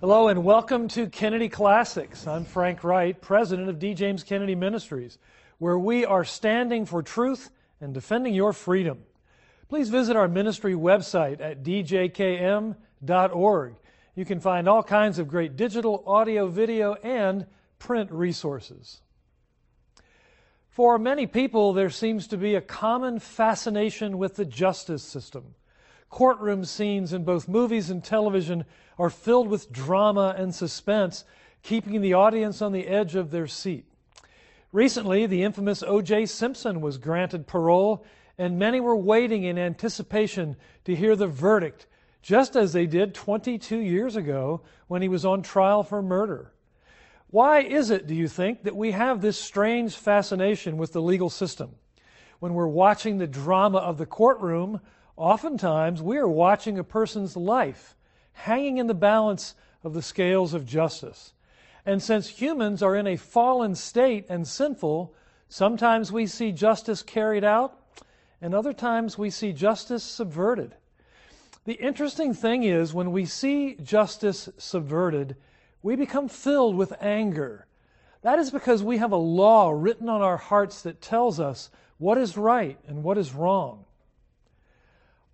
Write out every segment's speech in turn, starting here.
Hello and welcome to Kennedy Classics. I'm Frank Wright, president of D. James Kennedy Ministries, where we are standing for truth and defending your freedom. Please visit our ministry website at djkm.org. You can find all kinds of great digital, audio, video, and print resources. For many people, there seems to be a common fascination with the justice system. Courtroom scenes in both movies and television are filled with drama and suspense, keeping the audience on the edge of their seat. Recently, the infamous O.J. Simpson was granted parole, and many were waiting in anticipation to hear the verdict, just as they did 22 years ago when he was on trial for murder. Why is it, do you think, that we have this strange fascination with the legal system? When we're watching the drama of the courtroom, oftentimes we are watching a person's life hanging in the balance of the scales of justice. And since humans are in a fallen state and sinful, sometimes we see justice carried out, and other times we see justice subverted. The interesting thing is, when we see justice subverted, we become filled with anger. That is because we have a law written on our hearts that tells us what is right and what is wrong.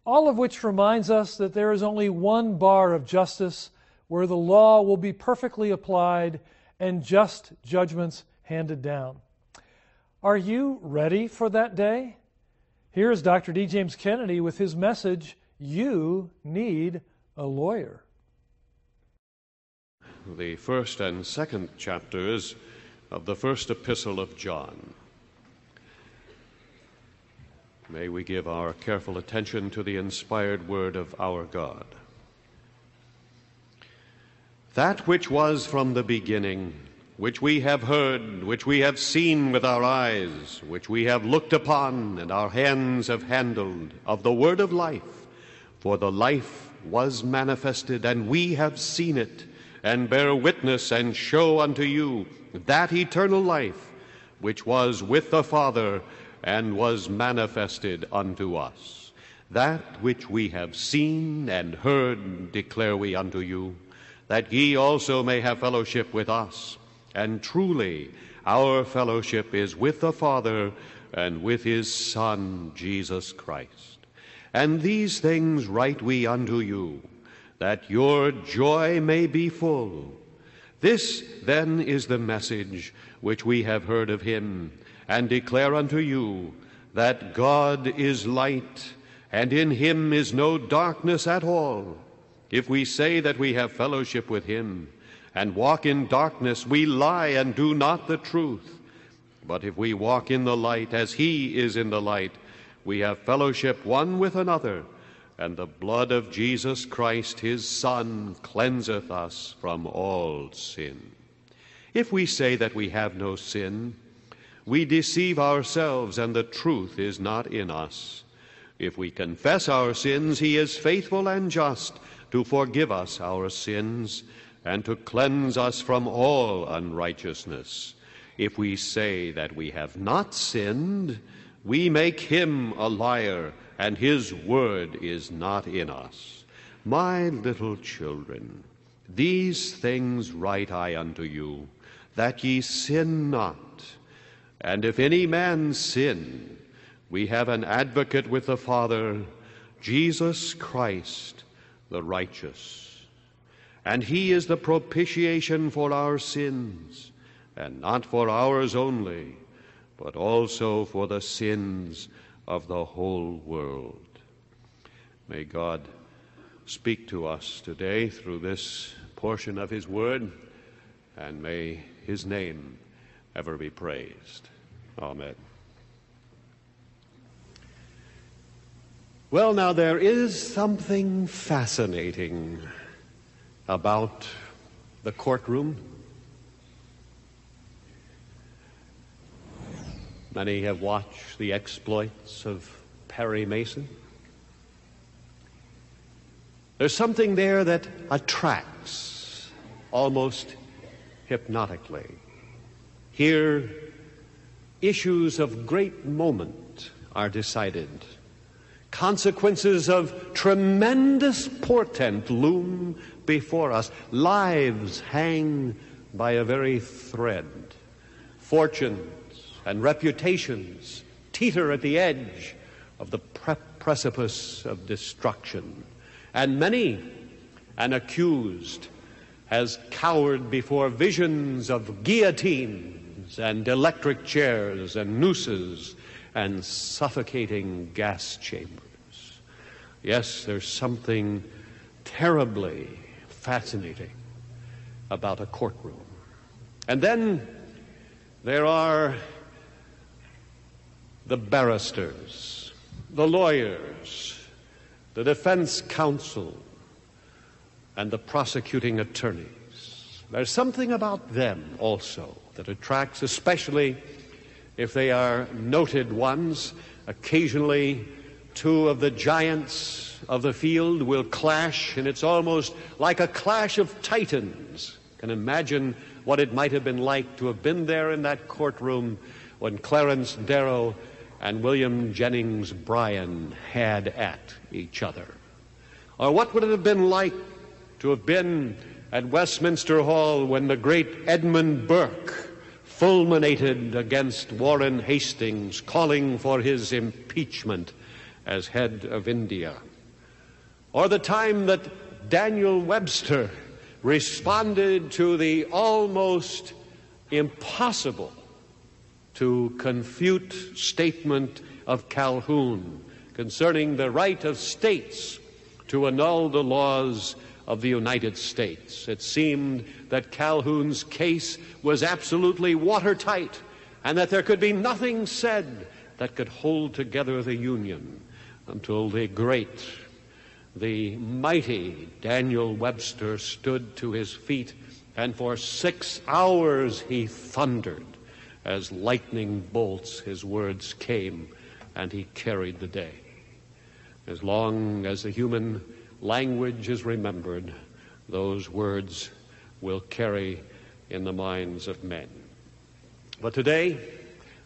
All of which reminds us that there is only one bar of justice where the law will be perfectly applied and just judgments handed down. Are you ready for that day? Here is Dr. D. James Kennedy with his message You Need a Lawyer the first and second chapters of the first epistle of John. May we give our careful attention to the inspired word of our God. That which was from the beginning, which we have heard, which we have seen with our eyes, which we have looked upon, and our hands have handled, of the word of life. For the life was manifested, and we have seen it and bear witness and show unto you that eternal life which was with the Father and was manifested unto us. That which we have seen and heard declare we unto you, that ye also may have fellowship with us. And truly, our fellowship is with the Father and with his Son, Jesus Christ. And these things write we unto you that your joy may be full. This then is the message which we have heard of him, and declare unto you that God is light, and in him is no darkness at all. If we say that we have fellowship with him, and walk in darkness, we lie and do not the truth. But if we walk in the light as he is in the light, we have fellowship one with another and the blood of Jesus Christ, his Son, cleanseth us from all sin. If we say that we have no sin, we deceive ourselves, and the truth is not in us. If we confess our sins, he is faithful and just to forgive us our sins and to cleanse us from all unrighteousness. If we say that we have not sinned, we make him a liar and his word is not in us. My little children, these things write I unto you, that ye sin not. And if any man sin, we have an advocate with the Father, Jesus Christ, the righteous. And he is the propitiation for our sins, and not for ours only, but also for the sins of the whole world. May God speak to us today through this portion of His Word, and may His name ever be praised. Amen. Well, now, there is something fascinating about the courtroom. Many have watched the exploits of Perry Mason. There's something there that attracts almost hypnotically. Here, issues of great moment are decided. Consequences of tremendous portent loom before us. Lives hang by a very thread. Fortunes and reputations teeter at the edge of the pre- precipice of destruction. And many, an accused, has cowered before visions of guillotines and electric chairs and nooses and suffocating gas chambers. Yes, there's something terribly fascinating about a courtroom. And then there are the barristers, the lawyers, the defense counsel, and the prosecuting attorneys. There's something about them also that attracts, especially if they are noted ones. Occasionally, two of the giants of the field will clash, and it's almost like a clash of titans. Can imagine what it might have been like to have been there in that courtroom when Clarence Darrow and William Jennings Bryan had at each other. Or what would it have been like to have been at Westminster Hall when the great Edmund Burke fulminated against Warren Hastings, calling for his impeachment as head of India? Or the time that Daniel Webster responded to the almost impossible to confute statement of Calhoun concerning the right of states to annul the laws of the United States. It seemed that Calhoun's case was absolutely watertight and that there could be nothing said that could hold together the Union until the great, the mighty Daniel Webster stood to his feet and for six hours he thundered as lightning bolts, his words came, and he carried the day. As long as the human language is remembered, those words will carry in the minds of men. But today,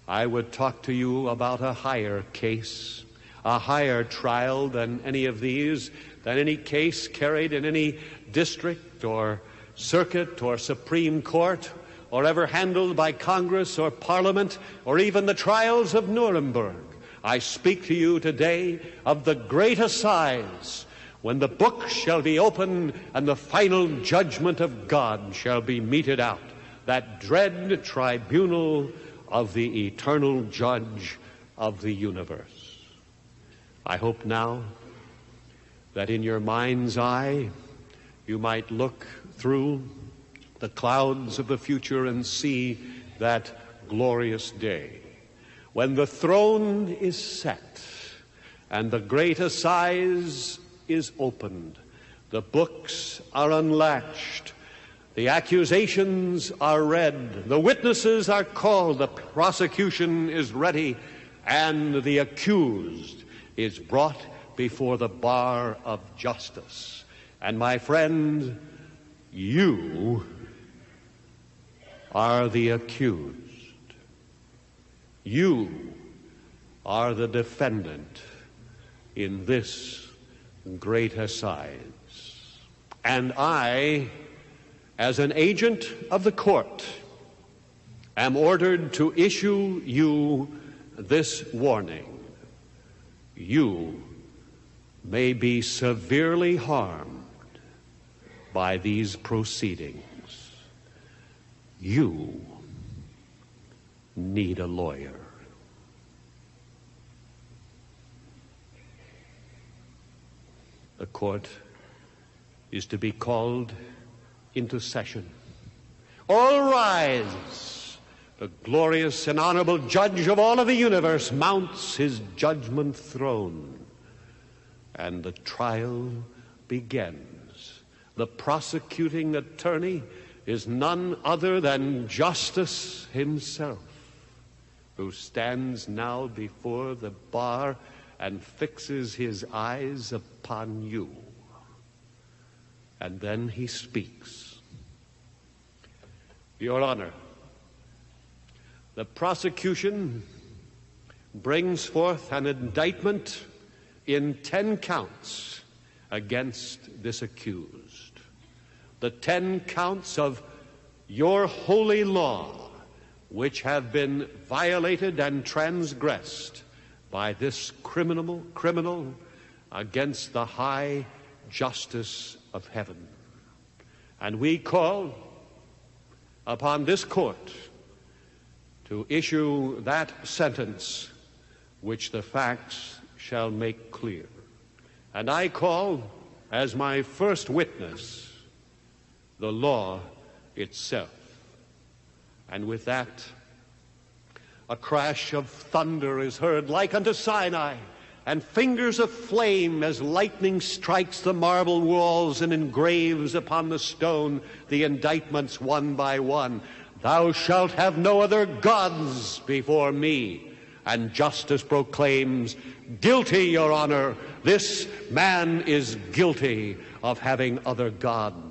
I would talk to you about a higher case, a higher trial than any of these, than any case carried in any district or circuit or Supreme Court or ever handled by Congress or Parliament or even the trials of Nuremberg. I speak to you today of the great assize when the book shall be opened and the final judgment of God shall be meted out, that dread tribunal of the eternal judge of the universe. I hope now that in your mind's eye you might look through the clouds of the future and see that glorious day when the throne is set and the great assize is opened, the books are unlatched, the accusations are read, the witnesses are called, the prosecution is ready, and the accused is brought before the bar of justice. And my friend, you are the accused. You are the defendant in this great assize. And I, as an agent of the court, am ordered to issue you this warning. You may be severely harmed by these proceedings. You need a lawyer. The court is to be called into session. All rise! The glorious and honorable judge of all of the universe mounts his judgment throne. And the trial begins. The prosecuting attorney is none other than Justice himself, who stands now before the bar and fixes his eyes upon you. And then he speaks. Your Honor, the prosecution brings forth an indictment in ten counts against this accused. The ten counts of your holy law, which have been violated and transgressed by this criminal criminal against the high justice of heaven. And we call upon this court to issue that sentence which the facts shall make clear. And I call as my first witness the law itself. And with that, a crash of thunder is heard like unto Sinai, and fingers of flame as lightning strikes the marble walls and engraves upon the stone the indictments one by one. Thou shalt have no other gods before me. And justice proclaims, Guilty, Your Honor, this man is guilty of having other gods.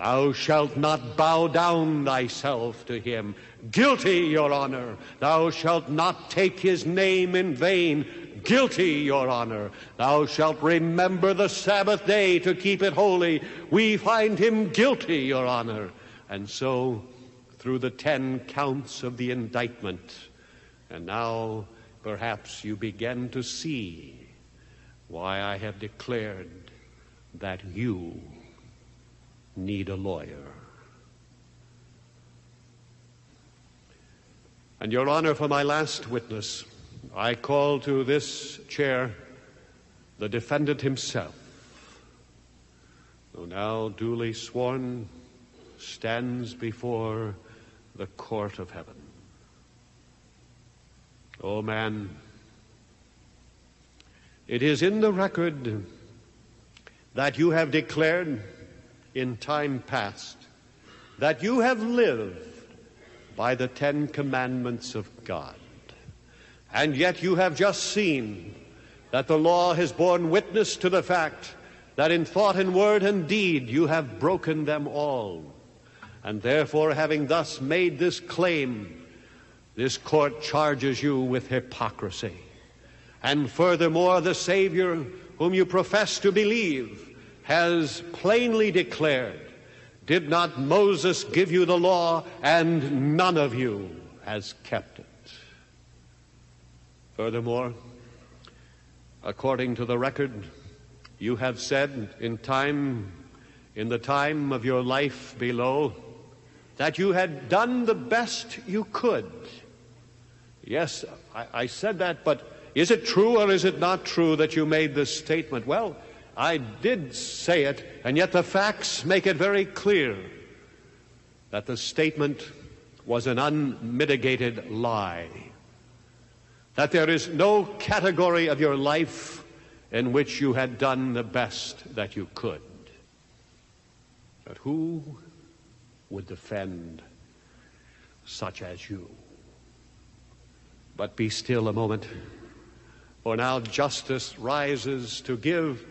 Thou shalt not bow down thyself to him. Guilty, Your Honor. Thou shalt not take his name in vain. Guilty, Your Honor. Thou shalt remember the Sabbath day to keep it holy. We find him guilty, Your Honor. And so, through the ten counts of the indictment, and now perhaps you begin to see why I have declared that you need a lawyer. And, Your Honor, for my last witness, I call to this chair the defendant himself, who now duly sworn stands before the court of heaven. Oh, man, it is in the record that you have declared in time past that you have lived by the Ten Commandments of God. And yet you have just seen that the law has borne witness to the fact that in thought and word and deed you have broken them all. And therefore, having thus made this claim, this court charges you with hypocrisy. And furthermore, the Savior, whom you profess to believe, has plainly declared Did not Moses give you the law, and none of you has kept it? Furthermore, according to the record, you have said in time, in the time of your life below, that you had done the best you could. Yes, I, I said that, but is it true or is it not true that you made this statement? Well, I did say it, and yet the facts make it very clear that the statement was an unmitigated lie. That there is no category of your life in which you had done the best that you could. But who would defend such as you? But be still a moment, for now justice rises to give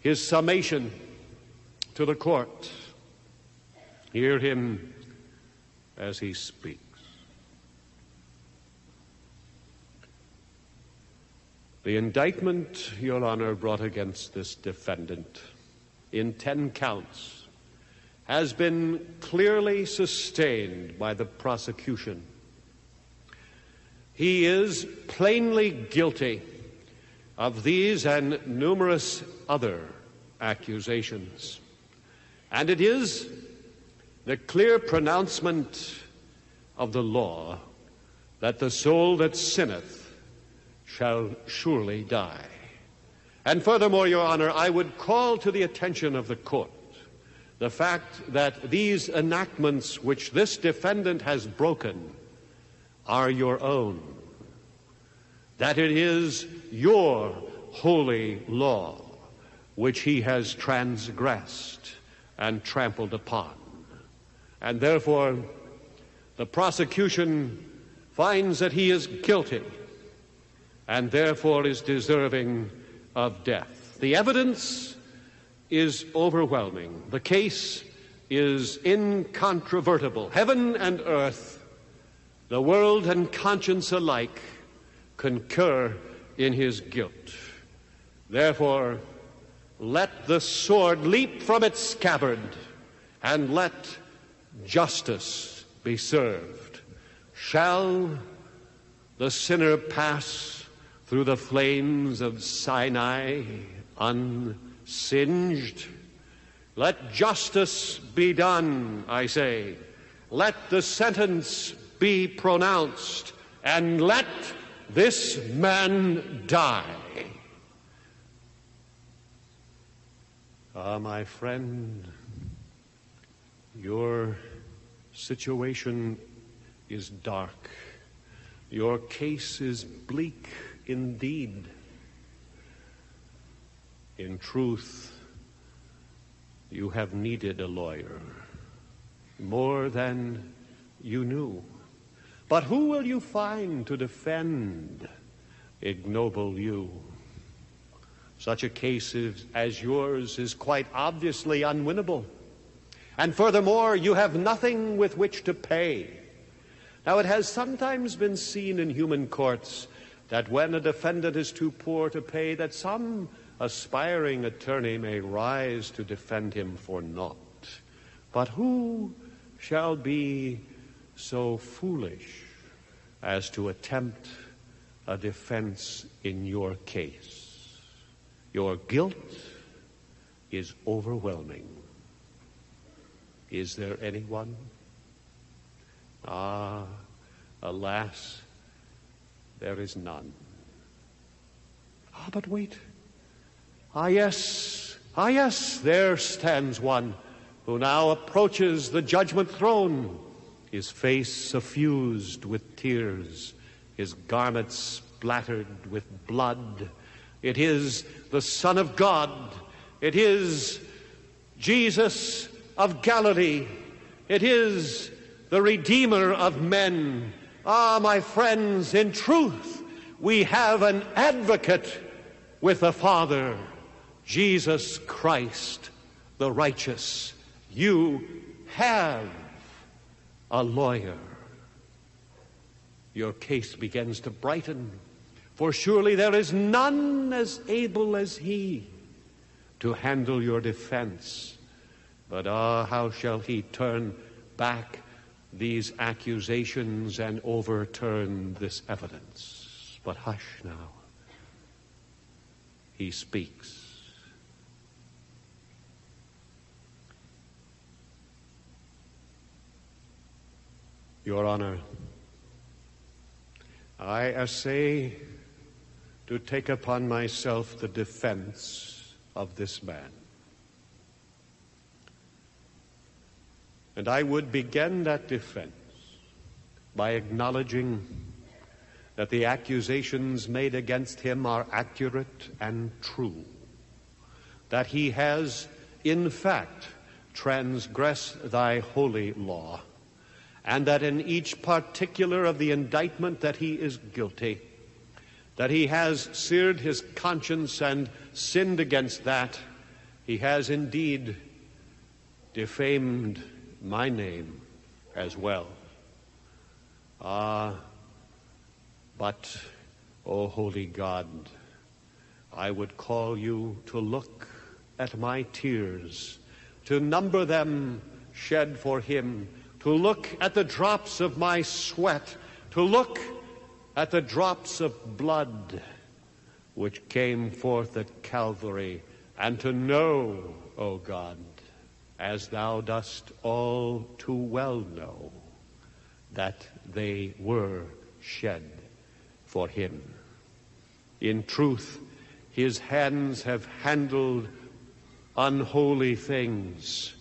his summation to the court. Hear him as he speaks. The indictment, Your Honor, brought against this defendant in ten counts has been clearly sustained by the prosecution. He is plainly guilty of these and numerous other accusations. And it is the clear pronouncement of the law that the soul that sinneth shall surely die. And furthermore, Your Honor, I would call to the attention of the court the fact that these enactments which this defendant has broken are your own, that it is your holy law which he has transgressed and trampled upon. And therefore, the prosecution finds that he is guilty and therefore is deserving of death. The evidence is overwhelming. The case is incontrovertible. Heaven and earth, the world and conscience alike, concur in his guilt. Therefore, let the sword leap from its scabbard and let justice be served. Shall the sinner pass through the flames of Sinai unsinged? Let justice be done, I say. Let the sentence be pronounced, and let this man die. Ah, my friend, your situation is dark. Your case is bleak indeed. In truth, you have needed a lawyer more than you knew. But who will you find to defend ignoble you? Such a case as yours is quite obviously unwinnable. And furthermore, you have nothing with which to pay. Now, it has sometimes been seen in human courts that when a defendant is too poor to pay, that some aspiring attorney may rise to defend him for naught. But who shall be so foolish as to attempt a defense in your case? Your guilt is overwhelming. Is there anyone? Ah, alas, there is none. Ah, but wait. Ah, yes, ah, yes, there stands one who now approaches the judgment throne, his face suffused with tears, his garments splattered with blood. It is the Son of God. It is Jesus of Galilee. It is the Redeemer of men. Ah, my friends, in truth, we have an advocate with the Father, Jesus Christ, the righteous. You have a lawyer. Your case begins to brighten, for surely there is none as able as he to handle your defense. But ah, how shall he turn back these accusations and overturn this evidence? But hush now. He speaks. Your Honor, I essay to take upon myself the defense of this man. And I would begin that defense by acknowledging that the accusations made against him are accurate and true, that he has, in fact, transgressed thy holy law, and that in each particular of the indictment that he is guilty, that he has seared his conscience and sinned against that, he has indeed defamed my name as well. Ah, but, O oh holy God, I would call you to look at my tears, to number them shed for him, to look at the drops of my sweat, to look at the drops of blood which came forth at Calvary, and to know, O God, as thou dost all too well know, that they were shed for him. In truth, his hands have handled unholy things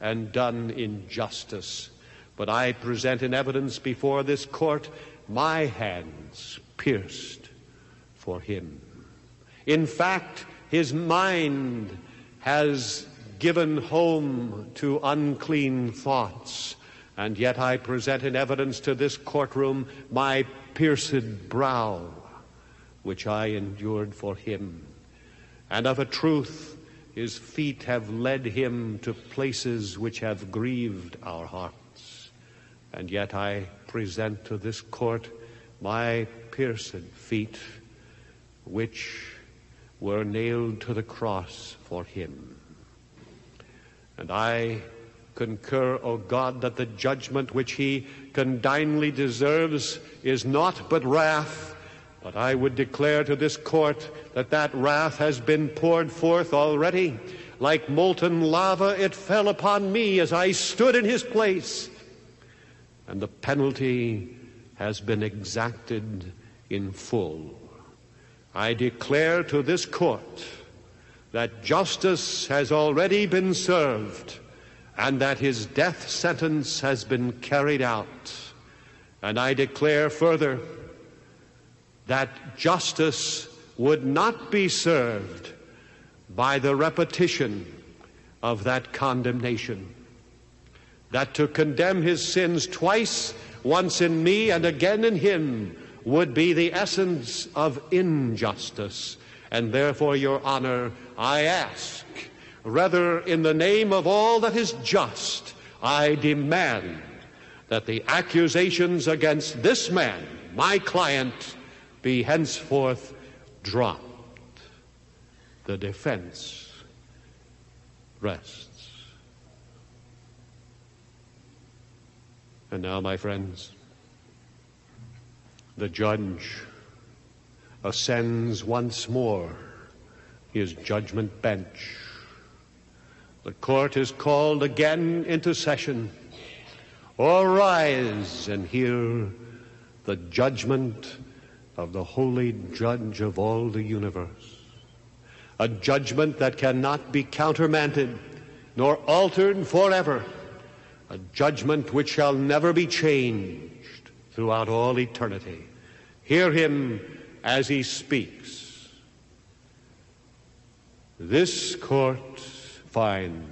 and done injustice. But I present in evidence before this court my hands pierced for him. In fact, his mind has given home to unclean thoughts. And yet I present in evidence to this courtroom my pierced brow, which I endured for him. And of a truth, his feet have led him to places which have grieved our hearts. And yet I present to this court my pierced feet, which were nailed to the cross for him. And I concur, O God, that the judgment which he condignly deserves is not but wrath. But I would declare to this court that that wrath has been poured forth already. Like molten lava, it fell upon me as I stood in his place. And the penalty has been exacted in full. I declare to this court that justice has already been served and that his death sentence has been carried out. And I declare further that justice would not be served by the repetition of that condemnation. That to condemn his sins twice, once in me and again in him, would be the essence of injustice. And therefore, Your Honor, I ask Rather, in the name of all that is just, I demand that the accusations against this man, my client, be henceforth dropped. The defense rests. And now, my friends, the judge ascends once more his judgment bench. The court is called again into session. Arise and hear the judgment of the holy judge of all the universe. A judgment that cannot be countermanded nor altered forever. A judgment which shall never be changed throughout all eternity. Hear him as he speaks. This court finds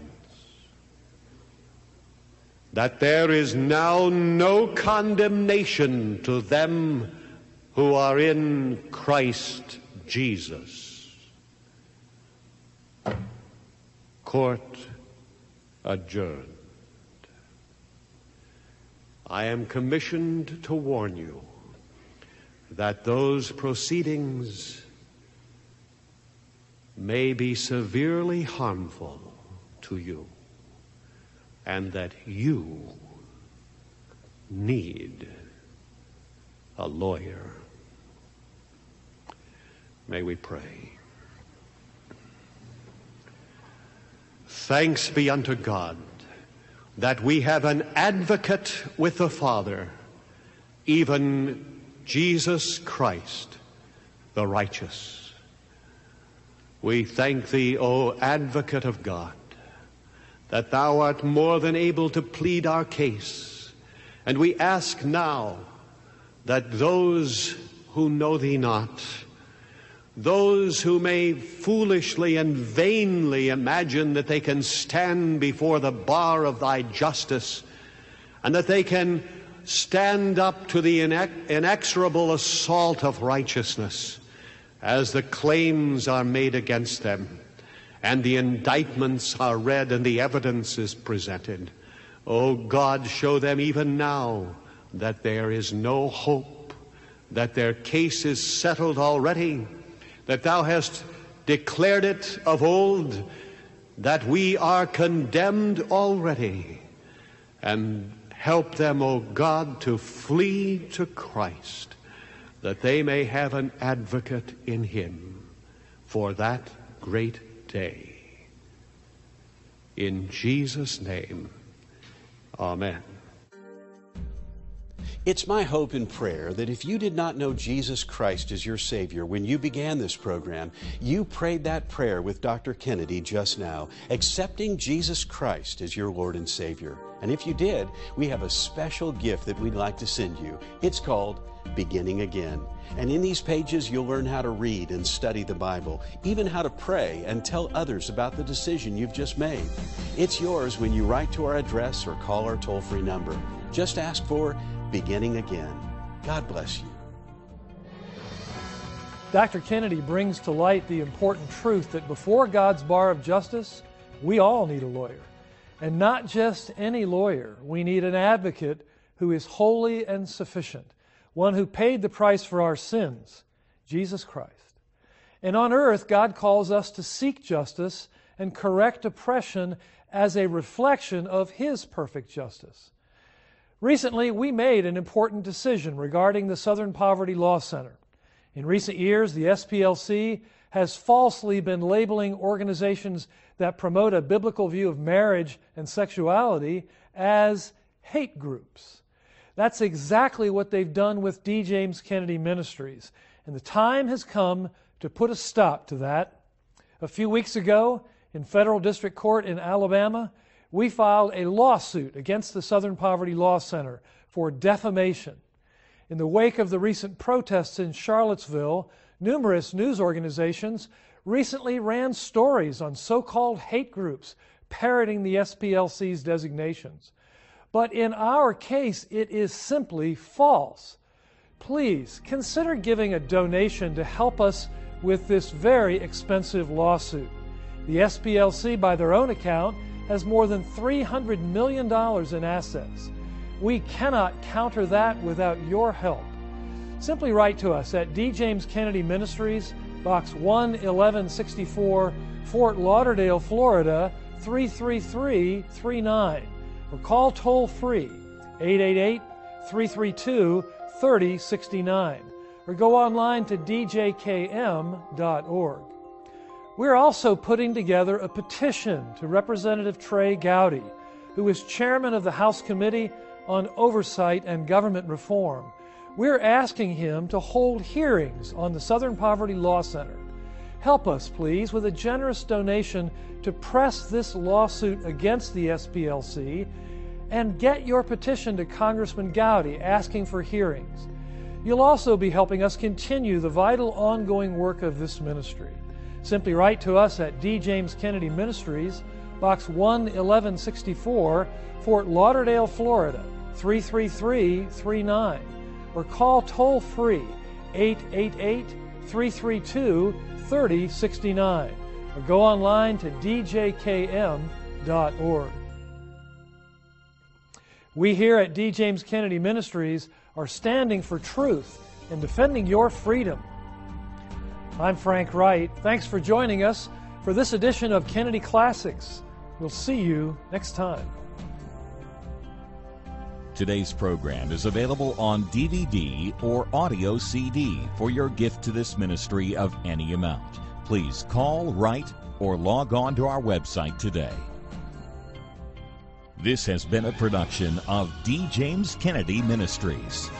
that there is now no condemnation to them who are in Christ Jesus. Court adjourned. I am commissioned to warn you that those proceedings may be severely harmful to you and that you need a lawyer. May we pray. Thanks be unto God that we have an advocate with the Father, even Jesus Christ, the righteous. We thank thee, O advocate of God, that thou art more than able to plead our case. And we ask now that those who know thee not, those who may foolishly and vainly imagine that they can stand before the bar of thy justice and that they can stand up to the inexorable assault of righteousness as the claims are made against them and the indictments are read and the evidence is presented. Oh God, show them even now that there is no hope, that their case is settled already, that thou hast declared it of old, that we are condemned already. And help them, O God, to flee to Christ, that they may have an advocate in him for that great day. In Jesus' name, Amen. It's my hope and prayer that if you did not know Jesus Christ as your Savior when you began this program, you prayed that prayer with Dr. Kennedy just now, accepting Jesus Christ as your Lord and Savior. And if you did, we have a special gift that we'd like to send you. It's called Beginning Again. And in these pages, you'll learn how to read and study the Bible, even how to pray and tell others about the decision you've just made. It's yours when you write to our address or call our toll free number. Just ask for Beginning Again. God bless you. Dr. Kennedy brings to light the important truth that before God's bar of justice, we all need a lawyer. And not just any lawyer. We need an advocate who is holy and sufficient, one who paid the price for our sins, Jesus Christ. And on earth, God calls us to seek justice and correct oppression as a reflection of His perfect justice. Recently, we made an important decision regarding the Southern Poverty Law Center. In recent years, the SPLC has falsely been labeling organizations that promote a biblical view of marriage and sexuality as hate groups. That's exactly what they've done with D. James Kennedy Ministries. And the time has come to put a stop to that. A few weeks ago, in federal district court in Alabama, we filed a lawsuit against the Southern Poverty Law Center for defamation. In the wake of the recent protests in Charlottesville, numerous news organizations recently ran stories on so called hate groups parroting the SPLC's designations. But in our case, it is simply false. Please consider giving a donation to help us with this very expensive lawsuit. The SPLC, by their own account, has more than $300 million in assets. We cannot counter that without your help. Simply write to us at D. James Kennedy Ministries, Box 11164, Fort Lauderdale, Florida 33339, or call toll free 888 332 3069, or go online to djkm.org. We're also putting together a petition to Representative Trey Gowdy, who is chairman of the House Committee on Oversight and Government Reform. We're asking him to hold hearings on the Southern Poverty Law Center. Help us, please, with a generous donation to press this lawsuit against the SPLC and get your petition to Congressman Gowdy asking for hearings. You'll also be helping us continue the vital ongoing work of this ministry. Simply write to us at D. James Kennedy Ministries, Box 11164, Fort Lauderdale, Florida 33339, or call toll free 888 332 3069, or go online to djkm.org. We here at D. James Kennedy Ministries are standing for truth and defending your freedom. I'm Frank Wright. Thanks for joining us for this edition of Kennedy Classics. We'll see you next time. Today's program is available on DVD or audio CD for your gift to this ministry of any amount. Please call, write, or log on to our website today. This has been a production of D. James Kennedy Ministries.